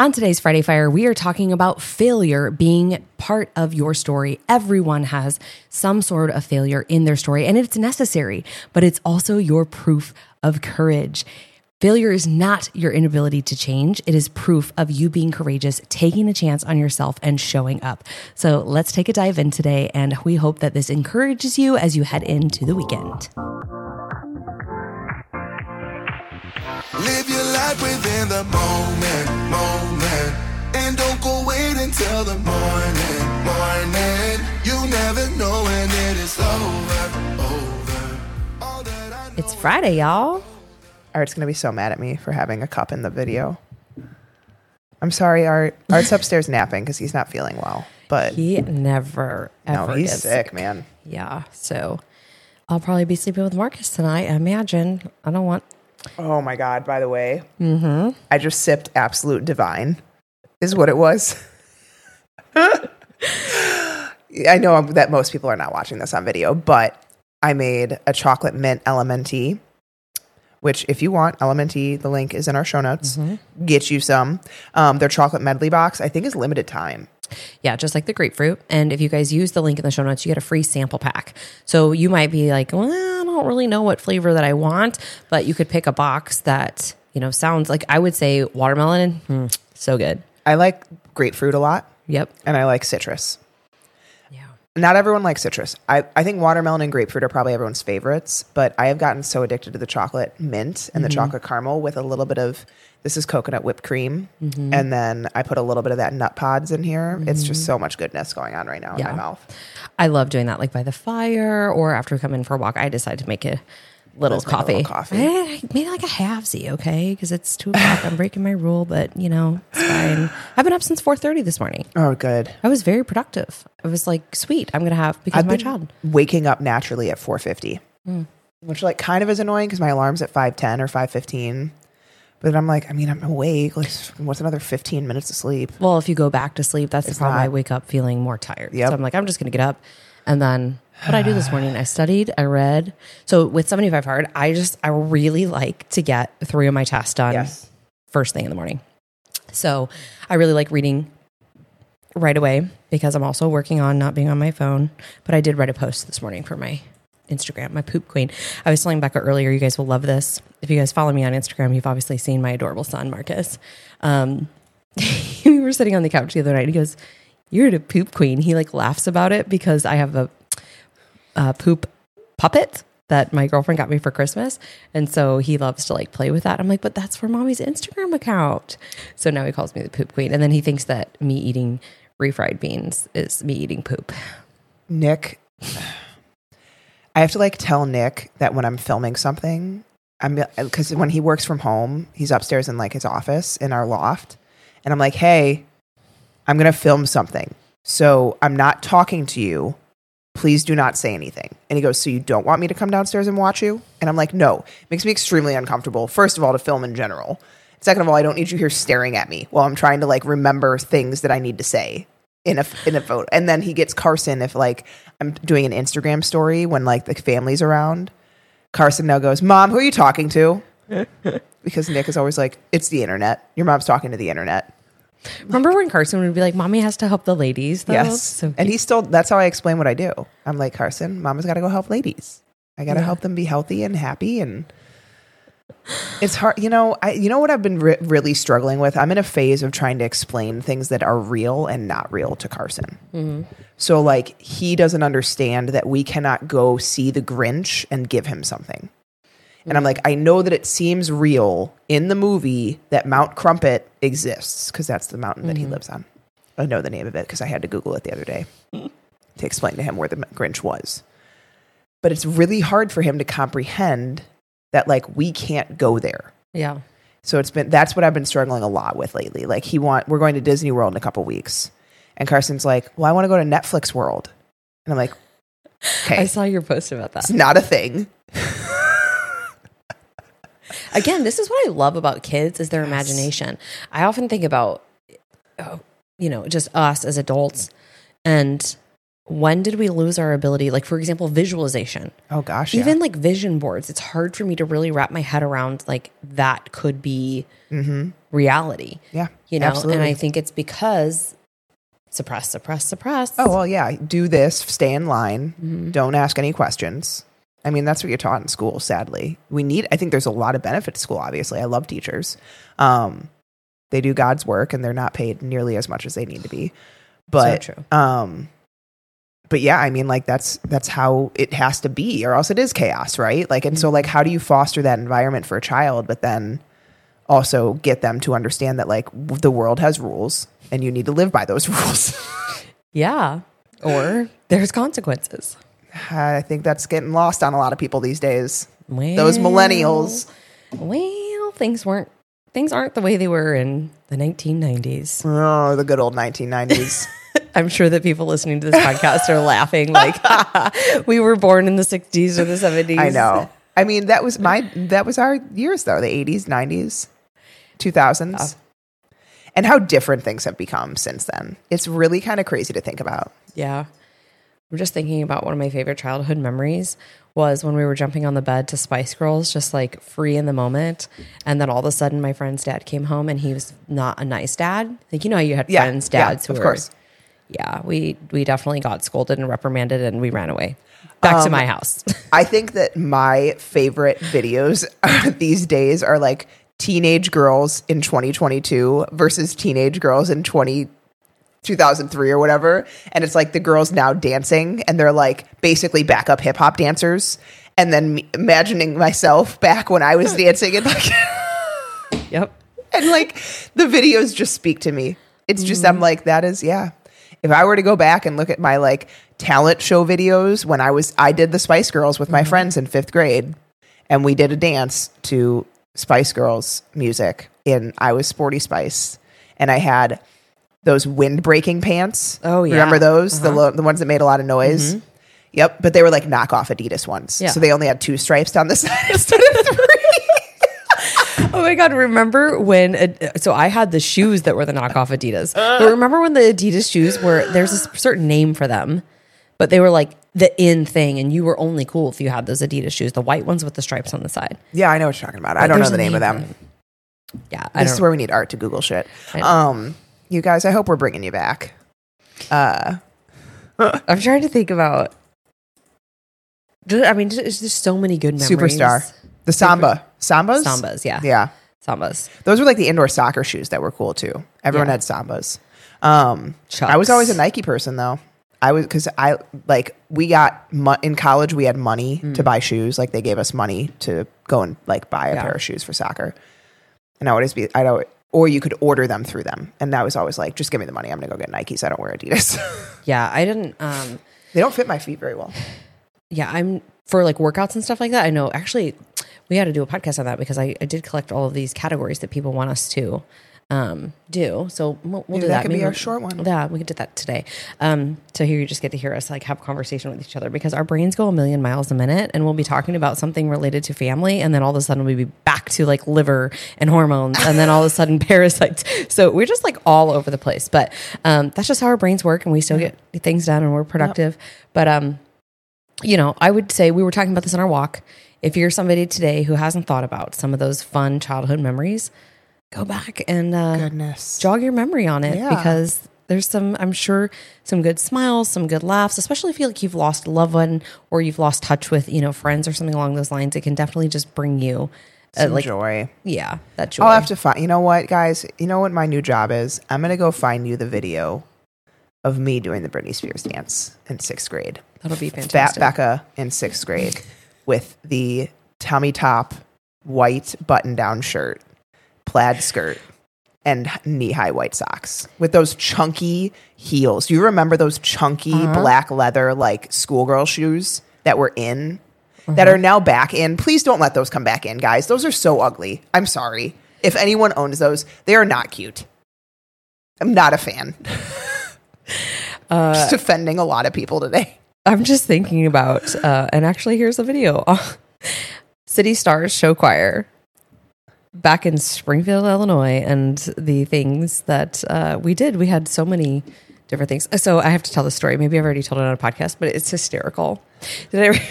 On today's Friday Fire, we are talking about failure being part of your story. Everyone has some sort of failure in their story, and it's necessary, but it's also your proof of courage. Failure is not your inability to change. It is proof of you being courageous, taking a chance on yourself, and showing up. So let's take a dive in today, and we hope that this encourages you as you head into the weekend. Live your life within the moment, moment. And don't go wait until the morning, morning. You never know when it is over, over. All that I know It's Friday, y'all. Art's gonna be so mad at me for having a cup in the video. I'm sorry, Art. Art's upstairs napping because he's not feeling well. But He never, no, ever he's gets sick, man. Yeah. So I'll probably be sleeping with Marcus tonight. I imagine. I don't want. Oh my god! By the way, I just sipped Absolute Divine. Is what it was. I know that most people are not watching this on video, but I made a chocolate mint LMNT, which if you want LMNT, the link is in our show notes. Get you some. Um, their chocolate medley box, I think, is limited time. Yeah, just like the grapefruit. And if you guys use the link in the show notes, you get a free sample pack. So you might be like, well, I don't really know what flavor that I want, but you could pick a box that, you know, sounds like I would say watermelon. Hmm, so good. I like grapefruit a lot, Yep. and I like citrus. Yeah. not everyone likes citrus. I, I think watermelon and grapefruit are probably everyone's favorites, but I have gotten so addicted to the chocolate mint and the chocolate caramel with a little bit of this is coconut whipped cream. Mm-hmm. And then I put a little bit of that nut pods in here. It's just mm-hmm. so much goodness going on right now in my mouth. I love doing that, like by the fire or after we come in for a walk. I decide to make a little Let's coffee. little coffee. Eh, maybe like a halvesy, okay? Because it's two o'clock. I'm breaking my rule, but you know, it's fine. I've been up since four thirty this morning. Oh, good. I was very productive. I was like, sweet, I'm gonna have because I've my child. waking up naturally at 4.50, mm. which like kind of is annoying because my alarm's at 5.10 or 5.15. But I'm like, I mean, I'm awake. Like, what's another 15 minutes of sleep? Well, if you go back to sleep, that's It's the problem. I wake up feeling more tired. Yep. So I'm like, I'm just gonna get up, and then what I do this morning, I studied, I read. So with 75 hard, I just I really like to get three of my tests done Yes. first thing in the morning. So I really like reading right away because I'm also working on not being on my phone. But I did write a post this morning for my Instagram, my poop queen. I was telling Becca earlier, you guys will love this. If you guys follow me on Instagram, you've obviously seen my adorable son, Marcus. Um, we were sitting on the couch the other night. He goes, You're the poop queen. He like laughs about it because I have a, a poop puppet that my girlfriend got me for Christmas. And so he loves to like play with that. I'm like, but that's for mommy's Instagram account. So now he calls me the poop queen. And then he thinks that me eating refried beans is me eating poop. Nick, I have to like tell Nick that when I'm filming something, I'm because when he works from home, he's upstairs in like his office in our loft, and I'm like, hey, I'm gonna film something, so I'm not talking to you. Please do not say anything. And he goes, so you don't want me to come downstairs and watch you? And I'm like, no. It makes me extremely uncomfortable. First of all, to film in general. Second of all, I don't need you here staring at me while I'm trying to like remember things that I need to say in a in a photo. And then he gets Carson if like I'm doing an Instagram story when like the family's around. Carson now goes, "Mom, who are you talking to?" because Nick is always like, "It's the internet. Your mom's talking to the internet." Remember when Carson would be like, Mommy has to help the ladies? Though? yes, So and he still. That's how I explain what I do. I'm like, Carson, Mama's got to go help ladies. I got to Yeah. help them be healthy and happy and. It's hard, you know. I, you know what I've been re- really struggling with. I'm in a phase of trying to explain things that are real and not real to Carson. Mm-hmm. So, like, he doesn't understand that we cannot go see the Grinch and give him something. And I'm mm-hmm. like, I know that it seems real in the movie that Mount Crumpet exists because that's the mountain that he mm-hmm. lives on. I know the name of it because I had to Google it the other day to explain to him where the Grinch was. But it's really hard for him to comprehend that, like, we can't go there. yeah. So it's been that's what I've been struggling a lot with lately. Like he want we're going to Disney World in a couple weeks, and Carson's like, "Well, I want to go to Netflix World," and I'm like, "Okay." I saw your post about that. it's not a thing." again, this is what I love about kids is their imagination. I often think about, oh, you know, just us as adults, and when did we lose our ability? Like, for example, visualization. Oh gosh, yeah. Even like vision boards, it's hard for me to really wrap my head around like that could be reality. yeah, You know, absolutely. and I think it's because suppress, suppress, suppress. Oh, well, yeah. Do this, stay in line, Mm-hmm. don't ask any questions. I mean, that's what you're taught in school, sadly. We need, I think there's a lot of benefit to school, obviously. I love teachers. Um, they do God's work and they're not paid nearly as much as they need to be. But, true. um, but yeah, I mean, like that's that's how it has to be, or else it is chaos, right? Like, and so, mm-hmm. like, how do you foster that environment for a child, but then also get them to understand that like w- the world has rules and you need to live by those rules? Yeah. Or there's consequences. I think that's getting lost on a lot of people these days. Well, Those millennials. Well, things weren't things aren't the way they were in the 1990s. Oh, the good old 1990s. I'm sure that people listening to this podcast are laughing like we were born in the 60s or the 70s. I know. I mean, that was my that was our years though, the 80s, 90s, 2000s. And how different things have become since then. It's really kind of crazy to think about. Yeah. I'm just thinking about one of my favorite childhood memories was when we were jumping on the bed to Spice Girls, just like free in the moment. And then all of a sudden, my friend's dad came home and he was not a nice dad. Like, you know, how you had Yeah, friends' yeah, dads who of were, course. Yeah, we, we definitely got scolded and reprimanded and we ran away back Um, to my house. I think that my favorite videos these days are like teenage girls in 2022 versus teenage girls in 20 2003 or whatever and it's like the girls now dancing and they're like basically backup hip hop dancers and then me- imagining myself back when I was dancing and like yep. and like the videos just speak to me. It's just I'm like that is yeah. If I were to go back and look at my like talent show videos when I was I did the Spice Girls with my mm-hmm. friends in 5th grade and we did a dance to Spice Girls music in I was Sporty Spice and I had those wind breaking pants. Oh, yeah. Remember those? The uh-huh. lo- the ones that made a lot of noise. Mm-hmm. Yep, but they were like knockoff Adidas ones. Yeah. So they only had two stripes down the side instead of three. Oh my god! Remember when? Uh, so I had the shoes that were the knockoff Adidas. Uh. But remember when the Adidas shoes were? There's a certain name for them, but they were like the in thing, and you were only cool if you had those Adidas shoes, the white ones with the stripes on the side. yeah, I know what you're talking about. I don't know There's the a name of them. Yeah, I This don't. is where we need art to Google shit. I know. Um, you guys, I hope we're bringing you back. Uh, I'm trying to think about. I mean, there's just so many good memories. Superstar. The samba, sambas, Sambas, yeah, yeah. Sambas. Those were like the indoor soccer shoes that were cool too. Everyone Yeah. had sambas. Um, Chucks. I was always a Nike person though. I was because I like we got mo- in college we had money to buy shoes. Like they gave us money to go and like buy a Yeah. pair of shoes for soccer. And I would always be I don't or you could order them through them. And that was always like, just give me the money. I'm gonna go get Nikes. I don't wear Adidas. Yeah, I didn't. um they don't fit my feet very well. yeah, I'm for like workouts and stuff like that. I know actually we had to do a podcast on that because I, I did collect all of these categories that people want us to um, do. So we'll, we'll do that that. could be our short one. Yeah, we could do that today. Um, so here you just get to hear us like have a conversation with each other because our brains go a million miles a minute, and we'll be talking about something related to family, and then all of a sudden we'll be back to like liver and hormones, and then all of a sudden parasites. So we're just like all over the place. But um, that's just how our brains work, and we still get things done, and we're productive. But um, you know, I would say we were talking about this on our walk. If you're somebody today who hasn't thought about some of those fun childhood memories, go back and uh, Goodness. jog your memory on it Yeah. because there's some, I'm sure, some good smiles, some good laughs, especially if you feel like you've lost a loved one or you've lost touch with, you know, friends or something along those lines. It can definitely just bring you, uh, like, joy. yeah, that joy. I'll have to find. You know what, guys? You know what my new job is? I'm gonna go find you the video of me doing the Britney Spears dance in sixth grade. That'll be Fat fantastic. Becca in sixth grade with the tummy top, white button down shirt, plaid skirt, and knee high white socks with those chunky heels. Do you remember those chunky Uh-huh. black leather like schoolgirl shoes that were in? Uh-huh. That are now back in. Please don't let those come back in, guys. Those are so ugly. I'm sorry. If anyone owns those, they are not cute. I'm not a fan. Uh, Just offending a lot of people today. I'm just thinking about, uh, and actually, here's a video City Stars Show Choir back in Springfield, Illinois, and the things that uh, we did. We had so many different things. So I have to tell the story. Maybe I've already told it on a podcast, but it's hysterical. Did I?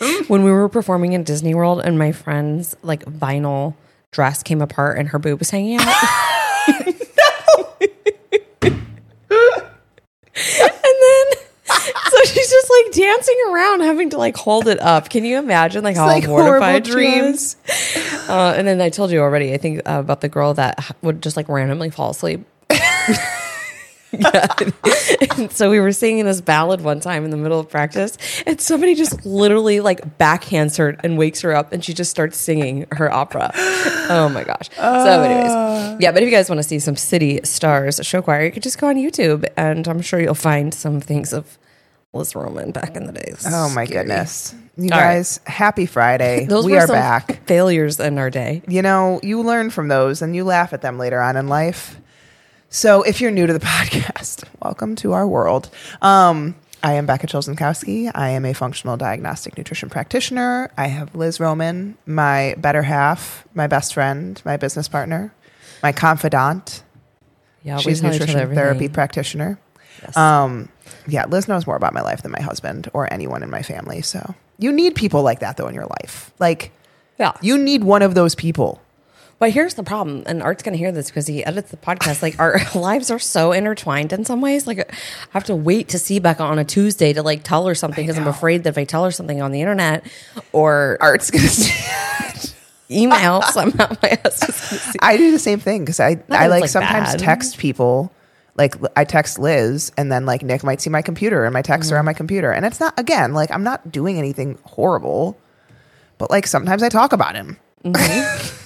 when we were performing in Disney World, and my friend's like vinyl dress came apart, and her boob was hanging out. and then so she's just like dancing around having to like hold it up. Can you imagine like how like mortified dreams. uh, and then i told you already i think uh, about the girl that would just like randomly fall asleep. So we were singing this ballad one time in the middle of practice and somebody just literally like backhands her and wakes her up and she just starts singing her opera. Oh my gosh. So anyways yeah but if you guys want to see some city stars show choir you could just go on youtube and i'm sure you'll find some things of liz roman back in the days Oh my Scary. goodness. You All right. guys, happy Friday. those we were are some back. failures in our day You know, you learn from those and you laugh at them later on in life. So if you're new to the podcast, welcome to our world. Um, I am Becca Chilczenkowski. I am a functional diagnostic nutrition practitioner. I have Liz Roman, my better half, my best friend, my business partner, my confidant. yeah She's a tell each other nutrition therapy practitioner. Yes. Um, yeah, Liz knows more about my life than my husband or anyone in my family. So you need people like that though in your life. Like yeah you need one of those people. But here's the problem, and Art's going to hear this because he edits the podcast. Like our lives are so intertwined in some ways. Like I have to wait to see Becca on a Tuesday to like tell her something because I'm afraid that if I tell her something on the internet or Art's gonna email somehow, my husband's going to see. I do the same thing because I I like, like, sometimes bad. text people. Like I text Liz, and then like Nick might see my computer, and my texts are Mm-hmm. on my computer, and it's not again like I'm not doing anything horrible, but like sometimes I talk about him.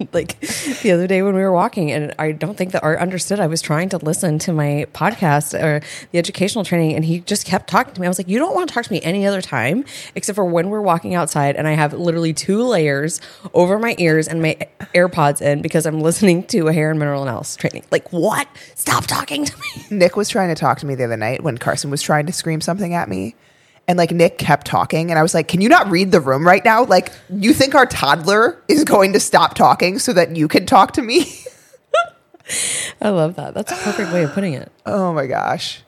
like the other day when we were walking, and I don't think that Art understood. I was trying to listen to my podcast or the educational training, and he just kept talking to me. I was like, "You don't want to talk to me any other time except for when we're walking outside." And I have literally two layers over my ears and my AirPods in because I'm listening to a hair and mineral analysis training. Like, what? Stop talking to me. Nick was trying to talk to me the other night when Carson was trying to scream something at me. And like Nick kept talking, and I was like, Can you not read the room right now? Like, you think our toddler is going to stop talking so that you can talk to me? I love that. That's a perfect way of putting it. oh my gosh.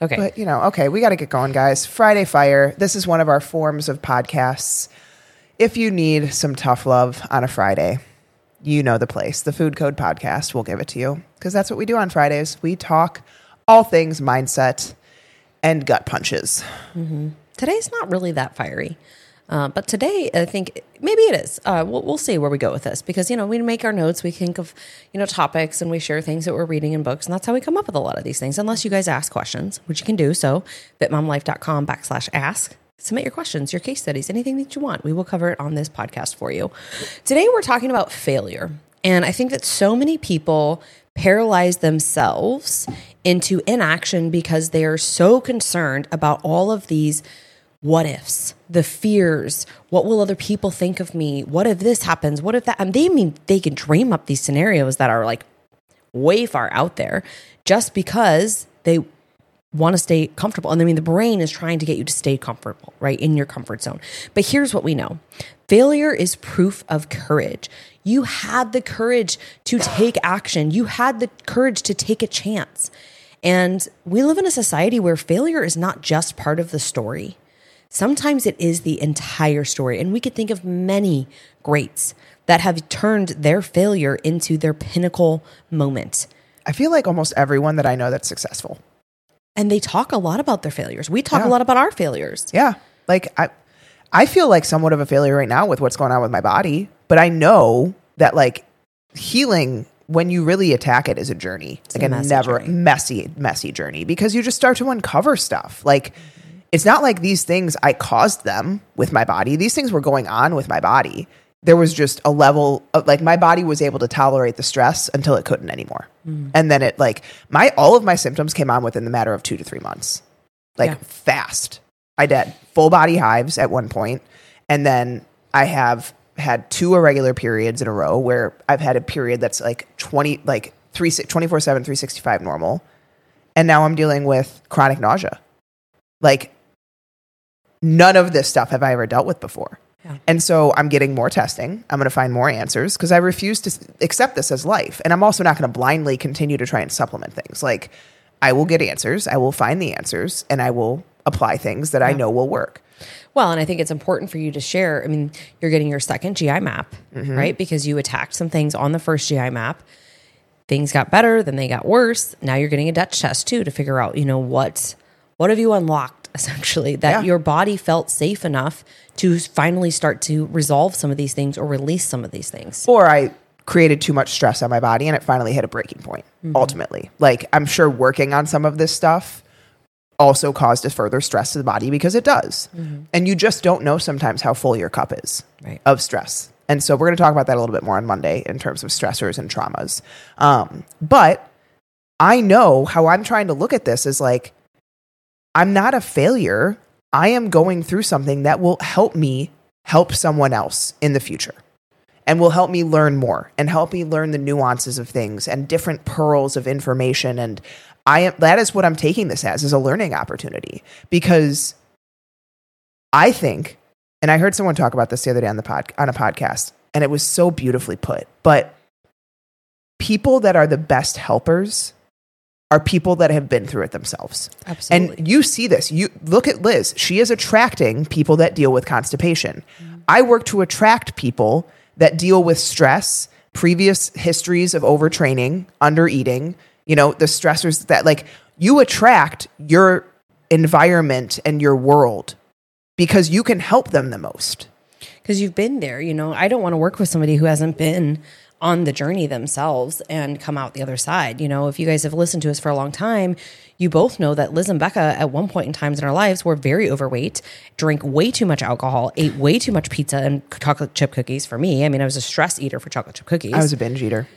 Okay. But, you know, okay, we got to get going, guys. Friday Fire. This is one of our forms of podcasts. If you need some tough love on a Friday, you know the place. The Food Code Podcast will give it to you because that's what we do on Fridays. We talk all things mindset and gut punches. Mm-hmm. Today's not really that fiery. Uh, but today, I think maybe it is. Uh, we'll, we'll see where we go with this because, you know, we make our notes, we think of, you know, topics and we share things that we're reading in books. And that's how we come up with a lot of these things, unless you guys ask questions, which you can do. So, fitmomlife.com backslash ask. Submit your questions, your case studies, anything that you want. We will cover it on this podcast for you. Today, we're talking about failure. And I think that so many people paralyze themselves into inaction because they are so concerned about all of these what ifs, the fears, what will other people think of me? What if this happens? What if that? And they mean they can dream up these scenarios that are like way far out there just because they want to stay comfortable. And I mean, the brain is trying to get you to stay comfortable, right? In your comfort zone. But here's what we know failure is proof of courage. You had the courage to take action, you had the courage to take a chance. And we live in a society where failure is not just part of the story. Sometimes it is the entire story. And we could think of many greats that have turned their failure into their pinnacle moment. I feel like almost everyone that I know that's successful. And they talk a lot about their failures. We talk Yeah. a lot about our failures. Yeah. Like I I feel like somewhat of a failure right now with what's going on with my body, but I know that like healing when you really attack it is a journey. a like a, messy never journey. messy messy journey because you just start to uncover stuff. Like it's not like these things I caused them with my body. These things were going on with my body. There was just a level of like my body was able to tolerate the stress until it couldn't anymore. Mm. And then it like my all of my symptoms came on within the matter of 2 to 3 months. Like Yeah. fast. I did full body hives at one point, and then I have had two irregular periods in a row where I've had a period that's like 20 like 3 24/7 365 normal. And now I'm dealing with chronic nausea. Like none of this stuff have I ever dealt with before. Yeah. And so I'm getting more testing. I'm going to find more answers because I refuse to accept this as life. And I'm also not going to blindly continue to try and supplement things. Like I will get answers. I will find the answers and I will apply things that I know will work. Well, and I think it's important for you to share. I mean, you're getting your second GI map, Mm-hmm. right? Because you attacked some things on the first GI map. Things got better, then they got worse. Now you're getting a Dutch test too to figure out, you know, what what have you unlocked essentially that Yeah. your body felt safe enough to finally start to resolve some of these things or release some of these things. Or I created too much stress on my body and it finally hit a breaking point ultimately. Like I'm sure working on some of this stuff also caused a further stress to the body because it does. And you just don't know sometimes how full your cup is Right. of stress. And so we're going to talk about that a little bit more on Monday in terms of stressors and traumas. Um, but I know how I'm trying to look at this is like, I'm not a failure. I am going through something that will help me help someone else in the future and will help me learn more and help me learn the nuances of things and different pearls of information. And I am, that is what I'm taking this as, is a learning opportunity because I think, and I heard someone talk about this the other day on the pod, on a podcast, and it was so beautifully put, but people that are the best helpers are people that have been through it themselves. Absolutely. And you see this. You look at Liz. She is attracting people that deal with constipation. I work to attract people that deal with stress, previous histories of overtraining, undereating, you know, the stressors that like you attract your environment and your world because you can help them the most. because you've been there. You know, I don't want to work with somebody who hasn't been on the journey themselves and come out the other side. You know, if you guys have listened to us for a long time, you both know that Liz and Becca at one point in times in our lives were very overweight, drank way too much alcohol, ate way too much pizza and chocolate chip cookies for me. I mean, I was a stress eater for chocolate chip cookies I was a binge eater.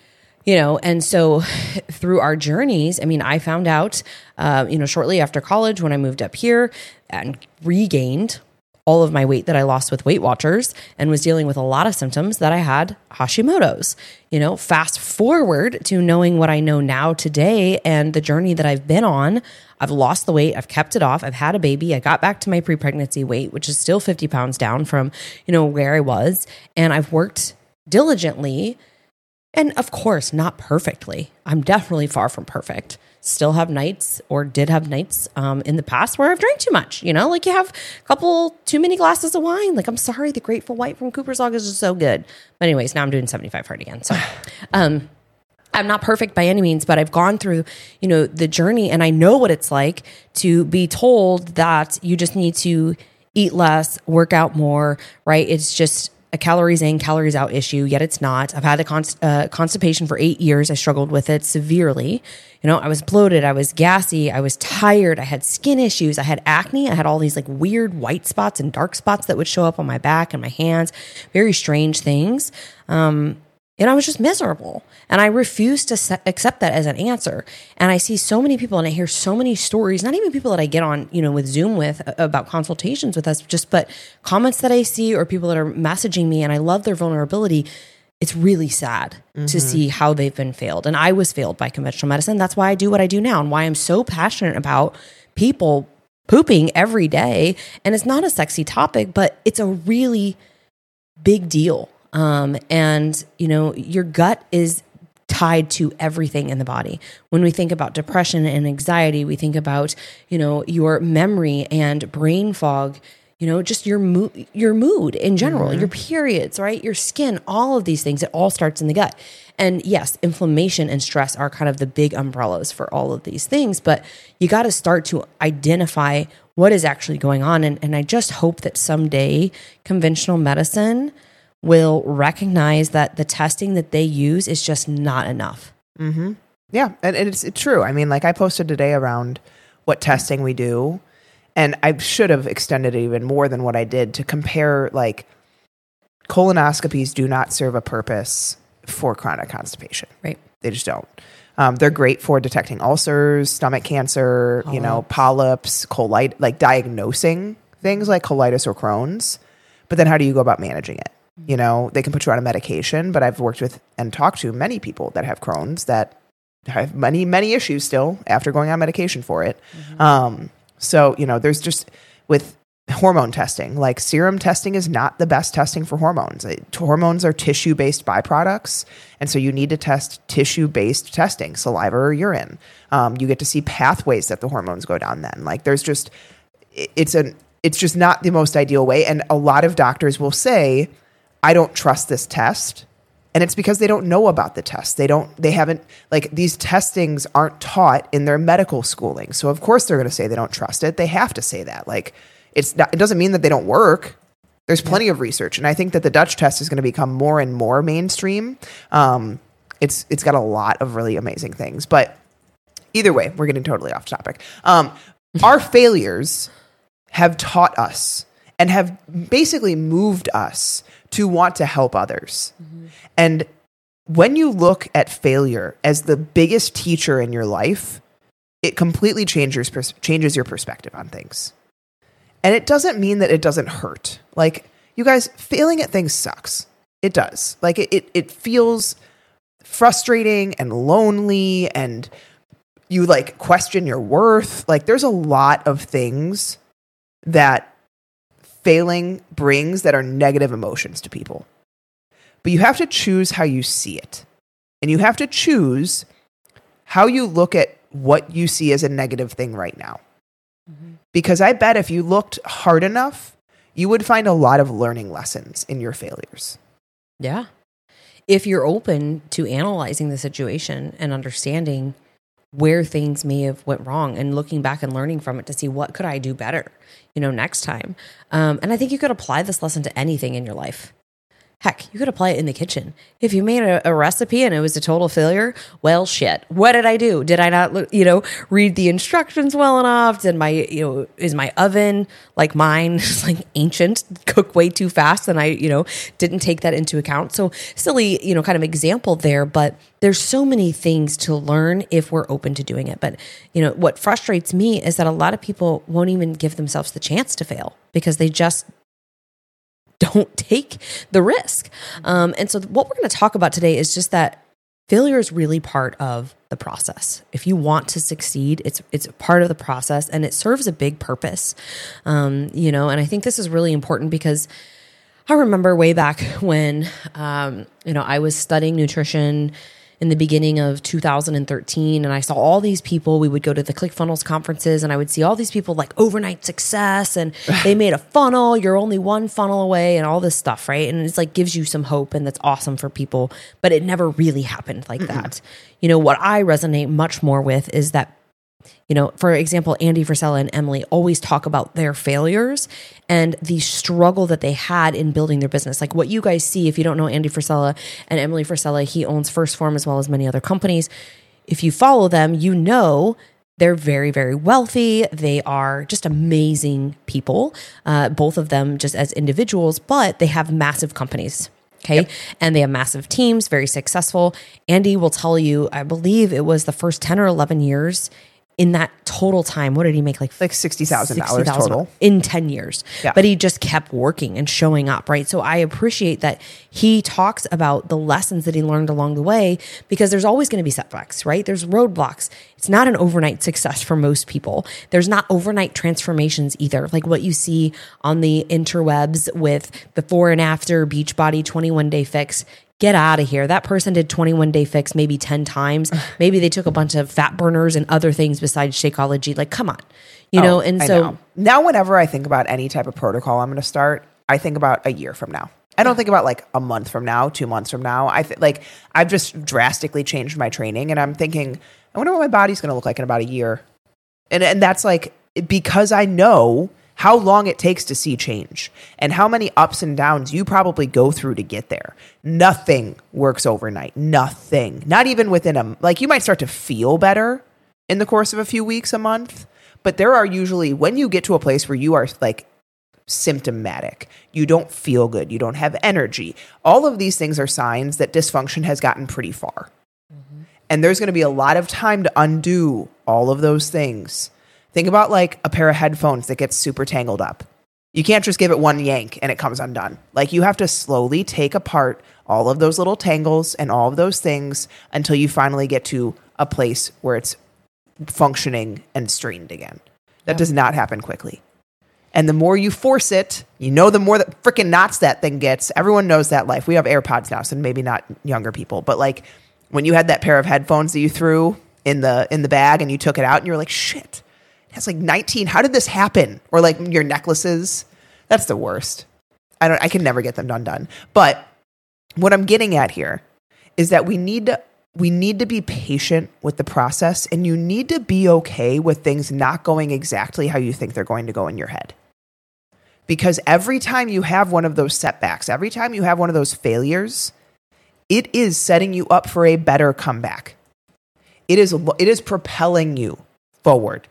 you know and so through our journeys i mean i found out uh, you know shortly after college when i moved up here and regained all of my weight that i lost with weight watchers and was dealing with a lot of symptoms that i had hashimoto's you know fast forward to knowing what i know now today and the journey that i've been on i've lost the weight i've kept it off i've had a baby i got back to my pre-pregnancy weight which is still 50 pounds down from you know where i was and i've worked diligently and of course, not perfectly. I'm definitely far from perfect. Still have nights or did have nights um, in the past where I've drank too much. You know, like you have a couple too many glasses of wine. Like, I'm sorry, the Grateful White from Cooper's Log is just so good. But, anyways, now I'm doing 75 hard again. So, um, I'm not perfect by any means, but I've gone through, you know, the journey and I know what it's like to be told that you just need to eat less, work out more, right? It's just a calories in, calories out issue, yet it's not. I've had a const- uh, constipation for eight years. I struggled with it severely. You know, I was bloated, I was gassy, I was tired, I had skin issues, I had acne, I had all these like weird white spots and dark spots that would show up on my back and my hands, very strange things. Um, and I was just miserable. And I refused to se- accept that as an answer. And I see so many people and I hear so many stories, not even people that I get on, you know, with Zoom with uh, about consultations with us, just but comments that I see or people that are messaging me and I love their vulnerability. It's really sad to see how they've been failed. And I was failed by conventional medicine. That's why I do what I do now and why I'm so passionate about people pooping every day. And it's not a sexy topic, but it's a really big deal. Um, and you know, your gut is tied to everything in the body. When we think about depression and anxiety, we think about, you know, your memory and brain fog, you know, just your mood, your mood in general, your periods, right? Your skin, all of these things, it all starts in the gut. And yes, inflammation and stress are kind of the big umbrellas for all of these things, but you got to start to identify what is actually going on. And, and I just hope that someday conventional medicine will recognize that the testing that they use is just not enough. Yeah, and, and it's, it's true. I mean, like I posted today around what testing we do, and I should have extended it even more than what I did to compare. Like, colonoscopies do not serve a purpose for chronic constipation. Right. They just don't. Um, they're great for detecting ulcers, stomach cancer, you know, polyps, colitis, like diagnosing things like colitis or Crohn's. But then how do you go about managing it? You know, they can put you on a medication, but I've worked with and talked to many people that have Crohn's that have many, many issues still after going on medication for it. Um, so, you know, there's just with hormone testing. Like serum testing is not the best testing for hormones. It- hormones are tissue based byproducts. And so you need to test tissue based testing, saliva or urine. Um, you get to see pathways that the hormones go down then. Like there's just, it- it's an, it's just not the most ideal way. And a lot of doctors will say, I don't trust this test. And it's because they don't know about the test. They don't, they haven't, like these testings aren't taught in their medical schooling. So of course they're going to say they don't trust it. They have to say that. Like it's not, it doesn't mean that they don't work. There's plenty of research. And I think that the Dutch test is going to become more and more mainstream. Um, it's, it's got a lot of really amazing things, but either way, we're getting totally off topic. Um, our failures have taught us and have basically moved us to want to help others. And when you look at failure as the biggest teacher in your life, it completely changes pers- changes your perspective on things. And it doesn't mean that it doesn't hurt. Like you guys, failing at things sucks. It does. Like it, it, it feels frustrating and lonely and you like question your worth. Like there's a lot of things that failing brings that are negative emotions to people. But you have to choose how you see it. And you have to choose how you look at what you see as a negative thing right now. Mm-hmm. Because I bet if you looked hard enough, you would find a lot of learning lessons in your failures. Yeah. If you're open to analyzing the situation and understanding where things may have went wrong and looking back and learning from it to see what could I do better, you know, next time. Um, and I think you could apply this lesson to anything in your life. Heck, you could apply it in the kitchen. If you made a, a recipe and it was a total failure, well, shit. What did I do? Did I not, you know, read the instructions well enough? Did my, you know, is my oven like mine, like ancient, cook way too fast, and I, you know, didn't take that into account? So silly, you know, kind of example there, but there's so many things to learn if we're open to doing it. But you know, what frustrates me is that a lot of people won't even give themselves the chance to fail because they just don't take the risk. Um, and so, what we're going to talk about today is just that failure is really part of the process. If you want to succeed, it's it's part of the process, and it serves a big purpose. Um, you know, and I think this is really important because I remember way back when um, you know I was studying nutrition in the beginning of 2013 and I saw all these people. We would go to the ClickFunnels conferences and I would see all these people like overnight success and they made a funnel you're only one funnel away and all this stuff right? And it's like gives you some hope and that's awesome for people but it never really happened like that. You know what I resonate much more with is that you know, for example, Andy Frisella and Emily always talk about their failures and the struggle that they had in building their business. Like what you guys see, if you don't know Andy Frisella and Emily Frisella, he owns 1st Phorm as well as many other companies. If you follow them, you know they're very, very wealthy. They are just amazing people, uh, both of them just as individuals, but they have massive companies. Okay. And they have massive teams, very successful. Andy will tell you, I believe it was the first 10 or 11 years in that total time. What did he make? Like, Like $60,000 $60,000 total. in 10 years. Yeah. But he just kept working and showing up, right? So I appreciate that he talks about the lessons that he learned along the way because there's always going to be setbacks, right? There's roadblocks. It's not an overnight success for most people. There's not overnight transformations either. Like what you see on the interwebs with before and after Beachbody 21 day fix. Get out of here. That person did 21 day fix maybe 10 times. Maybe they took a bunch of fat burners and other things besides Shakeology. Like, come on. You know, Oh, and I so know. now whenever I think about any type of protocol I'm going to start, I think about a year from now. I don't think about like a month from now, two months from now. I th- like I've just drastically changed my training, and I'm thinking, I wonder what my body's going to look like in about a year, and and that's like because I know how long it takes to see change and how many ups and downs you probably go through to get there. Nothing works overnight. Nothing. Not even within a like you might start to feel better in the course of a few weeks, a month, but there are usually when you get to a place where you are like symptomatic. You don't feel good. You don't have energy. All of these things are signs that dysfunction has gotten pretty far. Mm-hmm. And there's going to be a lot of time to undo all of those things. Think about like a pair of headphones that gets super tangled up. You can't just give it one yank and it comes undone. Like you have to slowly take apart all of those little tangles and all of those things until you finally get to a place where it's functioning and straightened again. That does not happen quickly. And the more you force it, you know, the more that freaking knots that thing gets. Everyone knows that life. We have AirPods now, so maybe not younger people, but like when you had that pair of headphones that you threw in the in the bag and you took it out and you were like, shit, that's like 19. How did this happen? Or like your necklaces. That's the worst. I don't I can never get them undone. But what I'm getting at here is that we need to we need to be patient with the process and you need to be okay with things not going exactly how you think they're going to go in your head. Because every time you have one of those setbacks, every time you have one of those failures, it is setting you up for a better comeback. It is it is propelling you forward.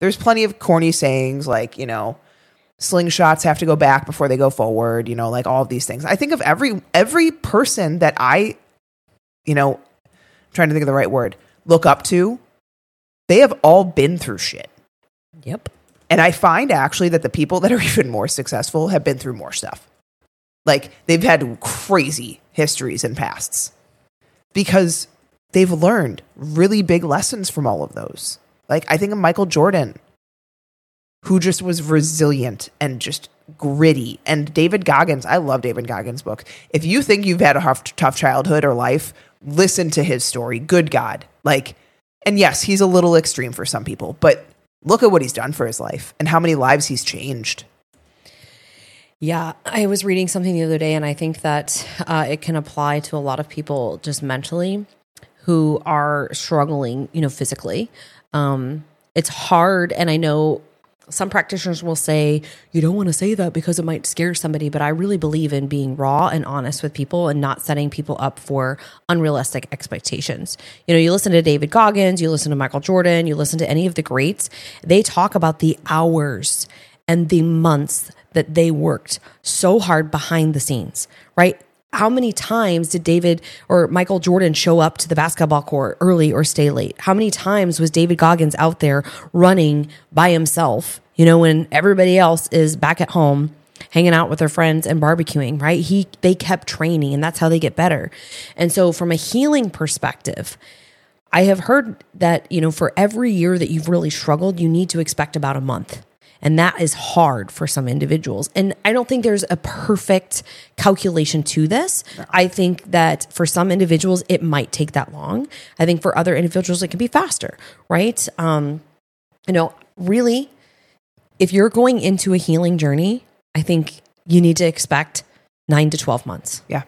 There's plenty of corny sayings like, you know, slingshots have to go back before they go forward, you know, like all of these things. I think of every every person that I you know, I'm trying to think of the right word, look up to, they have all been through shit. Yep. And I find actually that the people that are even more successful have been through more stuff. Like they've had crazy histories and pasts because they've learned really big lessons from all of those. Like I think of Michael Jordan, who just was resilient and just gritty. And David Goggins, I love David Goggins' book. If you think you've had a tough, tough childhood or life, listen to his story. Good God. Like, and yes, he's a little extreme for some people, but look at what he's done for his life and how many lives he's changed. Yeah, I was reading something the other day, and I think that uh, it can apply to a lot of people just mentally who are struggling, you know, physically. Um, it's hard, and I know some practitioners will say you don't want to say that because it might scare somebody, but I really believe in being raw and honest with people and not setting people up for unrealistic expectations. You know, you listen to David Goggins, you listen to Michael Jordan, you listen to any of the greats, they talk about the hours and the months that they worked so hard behind the scenes, right? How many times did David or Michael Jordan show up to the basketball court early or stay late? How many times was David Goggins out there running by himself, you know, when everybody else is back at home hanging out with their friends and barbecuing, right? He they kept training and that's how they get better. And so from a healing perspective, I have heard that, you know, for every year that you've really struggled, you need to expect about a month. And that is hard for some individuals. And I don't think there's a perfect calculation to this. I think that for some individuals, it might take that long. I think for other individuals, it can be faster, right? Um, you know, really, if you're going into a healing journey, I think you need to expect nine to 12 months. Yeah.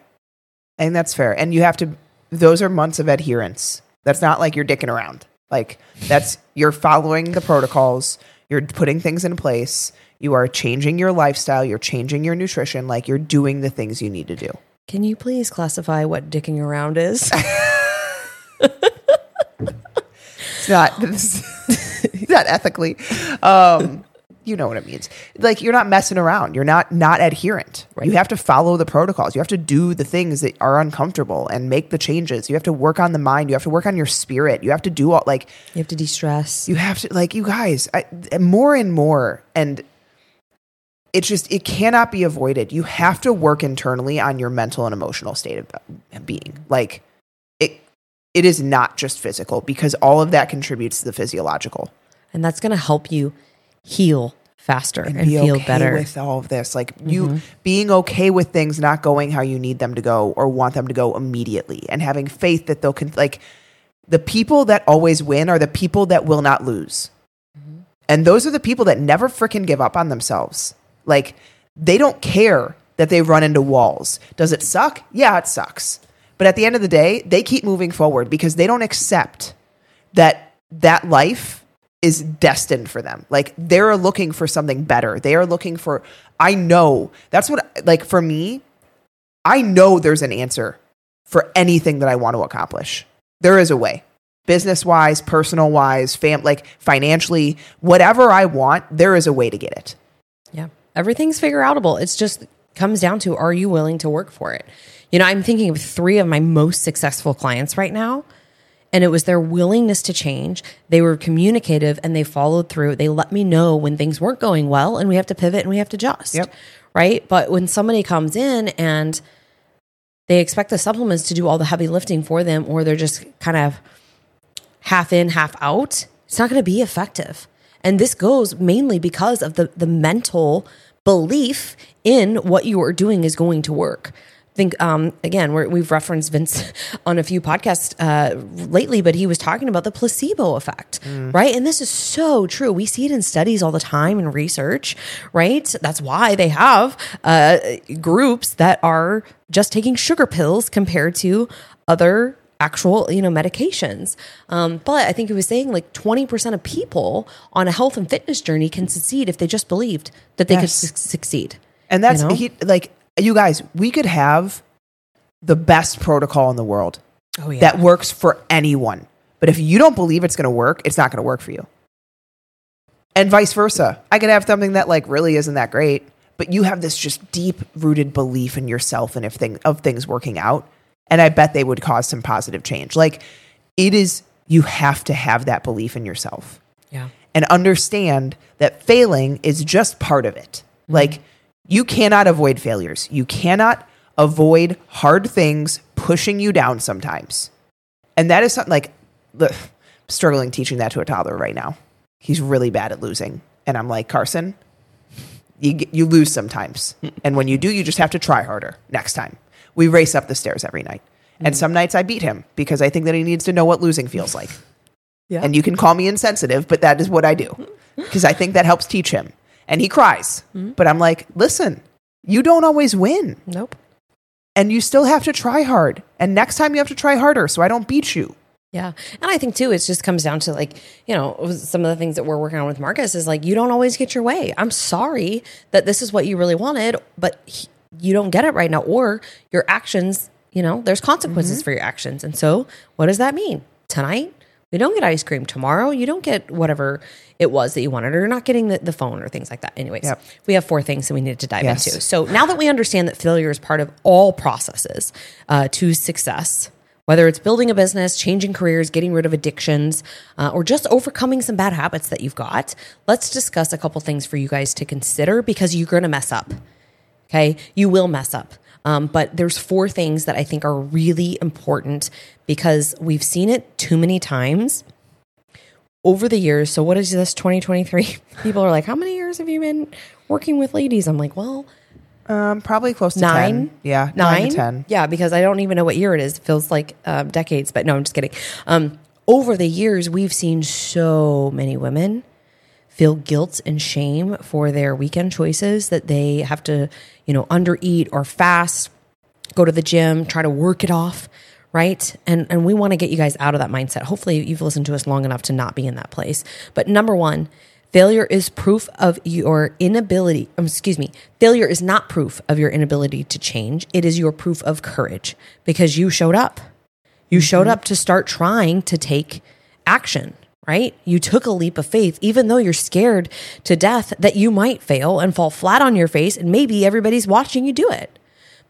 And that's fair. And you have to, those are months of adherence. That's not like you're dicking around. Like, that's, you're following the protocols, you're putting things in place, you are changing your lifestyle, you're changing your nutrition, like, you're doing the things you need to do. Can you please classify what dicking around is? It's not, it's not ethically. Um, you know what it means. Like you're not messing around. You're not not adherent. You have to follow the protocols. You have to do the things that are uncomfortable and make the changes. You have to work on the mind. You have to work on your spirit. You have to do all like you have to de stress. you have to like you guys I, more and more and it's just it cannot be avoided. You have to work internally on your mental and emotional state of being. Like it it is not just physical because all of that contributes to the physiological. And that's going to help you heal faster and, be feel okay better. with all of this. Like you mm-hmm. being okay with things not going how you need them to go or want them to go immediately and having faith that they'll con- like the people that always win are the people that will not lose. Mm-hmm. And those are the people that never freaking give up on themselves. Like they don't care that they run into walls. Does it suck? Yeah, it sucks. But at the end of the day, they keep moving forward because they don't accept that that life is destined for them. Like they're looking for something better. They are looking for I know. That's what like for me, I know there's an answer for anything that I want to accomplish. There is a way. Business wise, personal wise, fam like financially, whatever I want, there is a way to get it. Yeah. Everything's figure outable. It's just comes down to are you willing to work for it? You know, I'm thinking of three of my most successful clients right now. And it was their willingness to change. They were communicative and they followed through. They let me know when things weren't going well and we have to pivot and we have to adjust. Yep. Right. But when somebody comes in and they expect the supplements to do all the heavy lifting for them, or they're just kind of half in, half out, it's not going to be effective. And this goes mainly because of the, the mental belief in what you are doing is going to work. I think um, again we're, we've referenced Vince on a few podcasts uh, lately, but he was talking about the placebo effect, right? And this is so true. We see it in studies all the time in research, right? That's why they have uh, groups that are just taking sugar pills compared to other actual you know medications um, but i think he was saying like 20% of people on a health and fitness journey can succeed if they just believed that they could su- succeed And that's You know? he, like you guys, we could have the best protocol in the world oh yeah that works for anyone. But if you don't believe it's going to work, it's not going to work for you. And vice versa. I could have something that like really isn't that great, but you have this just deep rooted belief in yourself and if thing of things working out, and I bet they would cause some positive change. Like it is you have to have that belief in yourself yeah and understand that failing is just part of it. Like mm-hmm. You cannot avoid failures. You cannot avoid hard things pushing you down sometimes. And that is something like the struggling teaching that to a toddler right now. He's really bad at losing. And I'm like, Carson, you you lose sometimes. and when you do, you just have to try harder next time. We race up the stairs every night. And mm. some nights I beat him because I think that he needs to know what losing feels like. yeah And you can call me insensitive, but that is what I do because I think that helps teach him. And he cries. Mm-hmm. But I'm like, listen, you don't always win nope and you still have to try hard. And next time you have to try harder so I don't beat you. Yeah. And I think too, it just comes down to like, you know, some of the things that we're working on with Marcus is like, you don't always get your way. I'm sorry that this is what you really wanted, but he, you don't get it right now. Or your actions, you know, there's consequences mm-hmm. for your actions. And so what does that mean? Tonight, we don't get ice cream. Tomorrow, you don't get whatever it was that you wanted, or you're not getting the, the phone or things like that. Anyways, Yep. we have four things that we needed to dive Yes. into. So now that we understand that failure is part of all processes uh, to success, whether it's building a business, changing careers, getting rid of addictions, uh, or just overcoming some bad habits that you've got, let's discuss a couple things for you guys to consider because you're going to mess up. Okay, you will mess up. Um, but there's four things that I think are really important because we've seen it too many times over the years. So what is this 2023? People are like, "How many years have you been working with ladies?" I'm like, "Well, Um, probably close to nine, 10. Yeah. nine, to 10. Yeah, because I don't even know what year it is. It feels like um, decades, but no, I'm just kidding. Um, over the years, we've seen so many women feel guilt and shame for their weekend choices that they have to, you know, undereat or fast, go to the gym, try to work it off, right? And and we want to get you guys out of that mindset. Hopefully, you've listened to us long enough to not be in that place. But number one, failure is proof of your inability. um, Excuse me, failure is not proof of your inability to change. It is your proof of courage because you showed up. You showed up to start trying to take action, right? You took a leap of faith, even though you're scared to death that you might fail and fall flat on your face, and maybe everybody's watching you do it.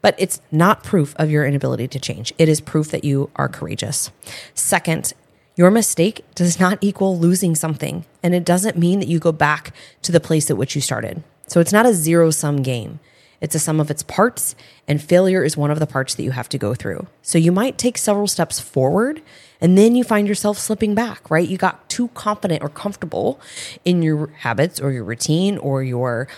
But it's not proof of your inability to change. It is proof that you are courageous. Second, your mistake does not equal losing something, and it doesn't mean that you go back to the place at which you started. So it's not a zero sum game. It's a sum of its parts, and failure is one of the parts that you have to go through. So you might take several steps forward, and then you find yourself slipping back, right? You got too confident or comfortable in your habits or your routine or your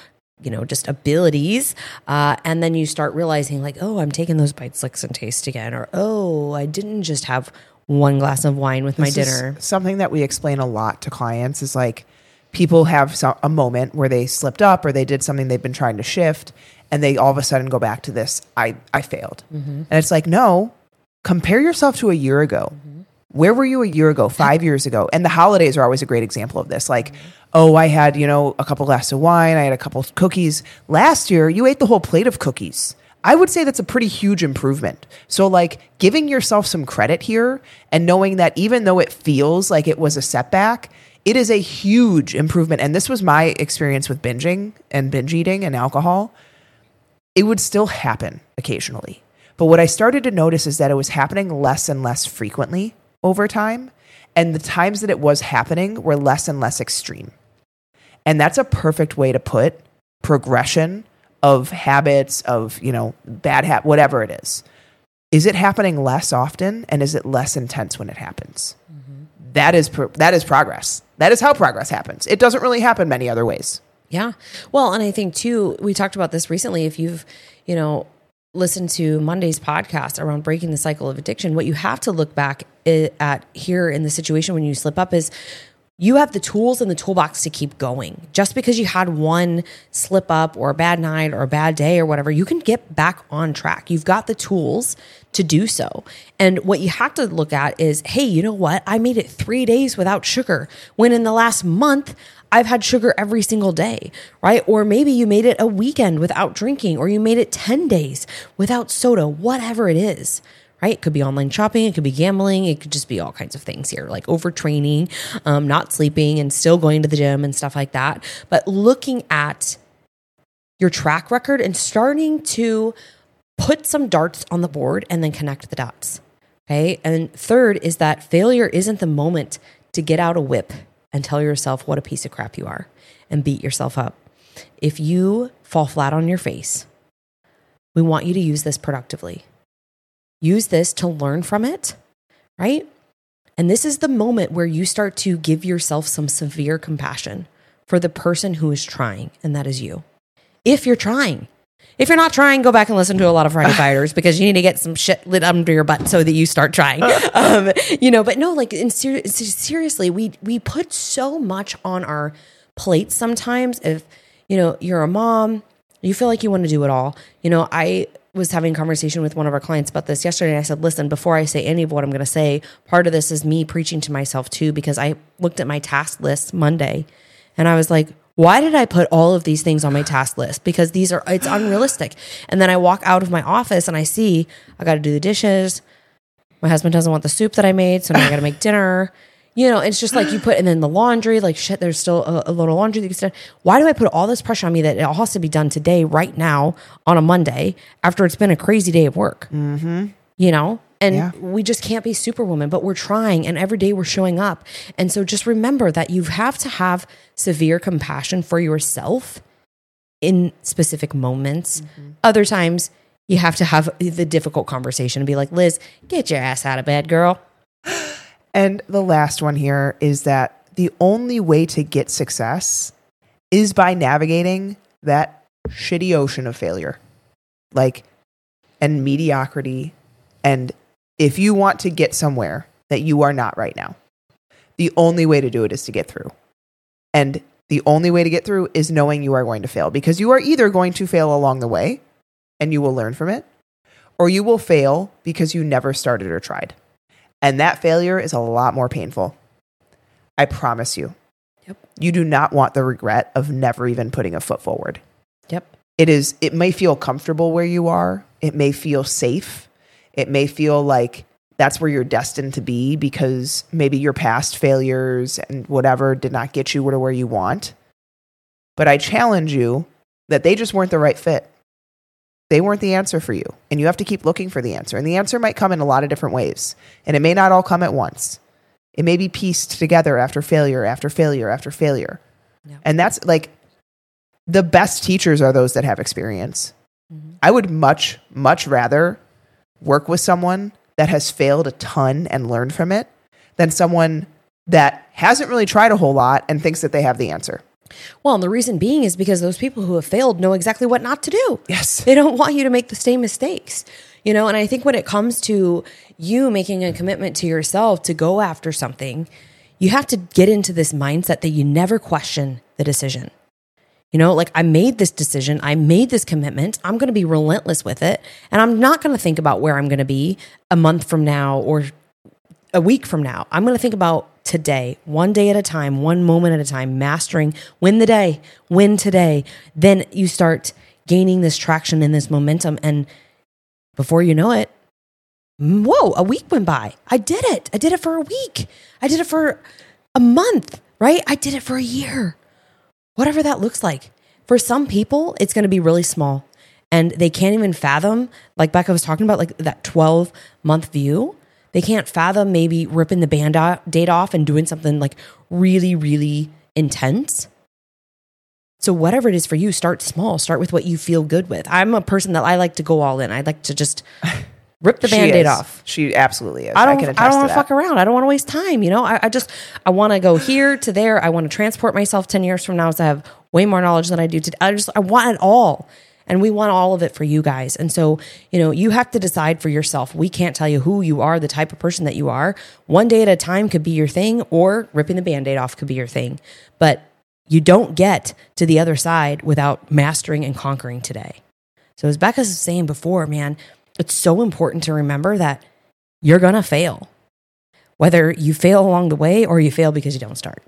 you know just abilities uh, and then you start realizing like oh i'm taking those bites licks and taste again or oh i didn't just have one glass of wine with my This is dinner something that we explain a lot to clients is like people have a moment where they slipped up or they did something they've been trying to shift and they all of a sudden go back to this I, I failed. And it's like, no, compare yourself to a year ago. Where were you a year ago, five years ago? And the holidays are always a great example of this. Like, oh, I had, you know, a couple glasses of wine, I had a couple cookies. Last year, you ate the whole plate of cookies. I would say that's a pretty huge improvement. So, like, giving yourself some credit here and knowing that even though it feels like it was a setback, it is a huge improvement. And this was my experience with binging and binge eating and alcohol it would still happen occasionally. But what I started to notice is that it was happening less and less frequently over time. And the times that it was happening were less and less extreme. And that's a perfect way to put progression of habits, of, you know, bad habit, whatever it is. Is it happening less often and is it less intense when it happens? Mm-hmm. That is pro- that is progress. That is how progress happens. It doesn't really happen many other ways. Yeah. Well, and I think too, we talked about this recently. If you've, you know, listened to Monday's podcast around breaking the cycle of addiction, what you have to look back at here in the situation when you slip up is you have the tools in the toolbox to keep going. Just because you had one slip up or a bad night or a bad day or whatever, you can get back on track. You've got the tools to do so. And what you have to look at is hey, you know what? I made it three days without sugar when in the last month, I've had sugar every single day, right? Or maybe you made it a weekend without drinking, or you made it 10 days without soda, whatever it is, right? It could be online shopping, it could be gambling, it could just be all kinds of things here, like overtraining, um, not sleeping, and still going to the gym and stuff like that. But looking at your track record and starting to put some darts on the board and then connect the dots. Okay. And third is that failure isn't the moment to get out a whip and tell yourself what a piece of crap you are and beat yourself up. If you fall flat on your face, we want you to use this productively. Use this to learn from it, right? And this is the moment where you start to give yourself some severe compassion for the person who is trying, and that is you. If you're trying, if you're not trying, go back and listen to a lot of Friday Fighters because you need to get some shit lit under your butt so that you start trying. Um, you know, but no, like in ser- seriously, we we put so much on our plates sometimes. If you know you're a mom, you feel like you want to do it all. You know, I was having a conversation with one of our clients about this yesterday. And I said, listen, before I say any of what I'm going to say, part of this is me preaching to myself too, because I looked at my task list Monday and I was like, why did I put all of these things on my task list? Because these are, it's unrealistic. And then I walk out of my office and I see I got to do the dishes. My husband doesn't want the soup that I made. So now I got to make dinner. You know, it's just like you put, and then the laundry, like shit, there's still a, a little laundry that gets done. Why do I put all this pressure on me that it all has to be done today, right now, on a Monday, after it's been a crazy day of work? Mm-hmm. You know? And Yeah. we just can't be superwoman, but we're trying, and every day we're showing up. And so just remember that you have to have severe compassion for yourself in specific moments. Other times, you have to have the difficult conversation and be like, Liz, get your ass out of bed, girl. And the last one here is that the only way to get success is by navigating that shitty ocean of failure. Like, and mediocrity. And if you want to get somewhere that you are not right now, the only way to do it is to get through. And the only way to get through is knowing you are going to fail because you are either going to fail along the way and you will learn from it, or you will fail because you never started or tried. And that failure is a lot more painful. I promise you. Yep. You do not want the regret of never even putting a foot forward. Yep. It is it may feel comfortable where you are. It may feel safe. It may feel like that's where you're destined to be because maybe your past failures and whatever did not get you to where you want. But I challenge you that they just weren't the right fit. They weren't the answer for you. And you have to keep looking for the answer. And the answer might come in a lot of different ways. And it may not all come at once. It may be pieced together after failure, after failure, after failure. Yeah. And that's like the best teachers are those that have experience. Mm-hmm. I would much, much rather work with someone that has failed a ton and learned from it than someone that hasn't really tried a whole lot and thinks that they have the answer. Well, and the reason being is because those people who have failed know exactly what not to do. Yes. They don't want you to make the same mistakes. You know, and I think when it comes to you making a commitment to yourself to go after something, you have to get into this mindset that you never question the decision. You know, like I made this decision, I made this commitment, I'm going to be relentless with it, and I'm not going to think about where I'm going to be a month from now or a week from now. I'm going to think about today, one day at a time, one moment at a time, mastering win the day, win today. Then you start gaining this traction and this momentum. And before you know it, whoa, a week went by. I did it. I did it for a week. I did it for a month, right? I did it for a year. Whatever that looks like. For some people, it's going to be really small and they can't even fathom, like Becca was talking about, like that 12 month view. They can't fathom maybe ripping the band date off and doing something like really, really intense. So, whatever it is for you, start small. Start with what you feel good with. I'm a person that I like to go all in. I like to just rip the band-aid off. She absolutely is. I don't. I, attest don't want to fuck around. I don't want to waste time. You know. I, I just. I want to go here to there. I want to transport myself ten years from now so I have way more knowledge than I do today. I just. I want it all, and we want all of it for you guys. And so, you know, you have to decide for yourself. We can't tell you who you are, the type of person that you are. One day at a time could be your thing, or ripping the band-aid off could be your thing. But you don't get to the other side without mastering and conquering today. So, as Becca was saying before, man, it's so important to remember that you're going to fail. Whether you fail along the way or you fail because you don't start.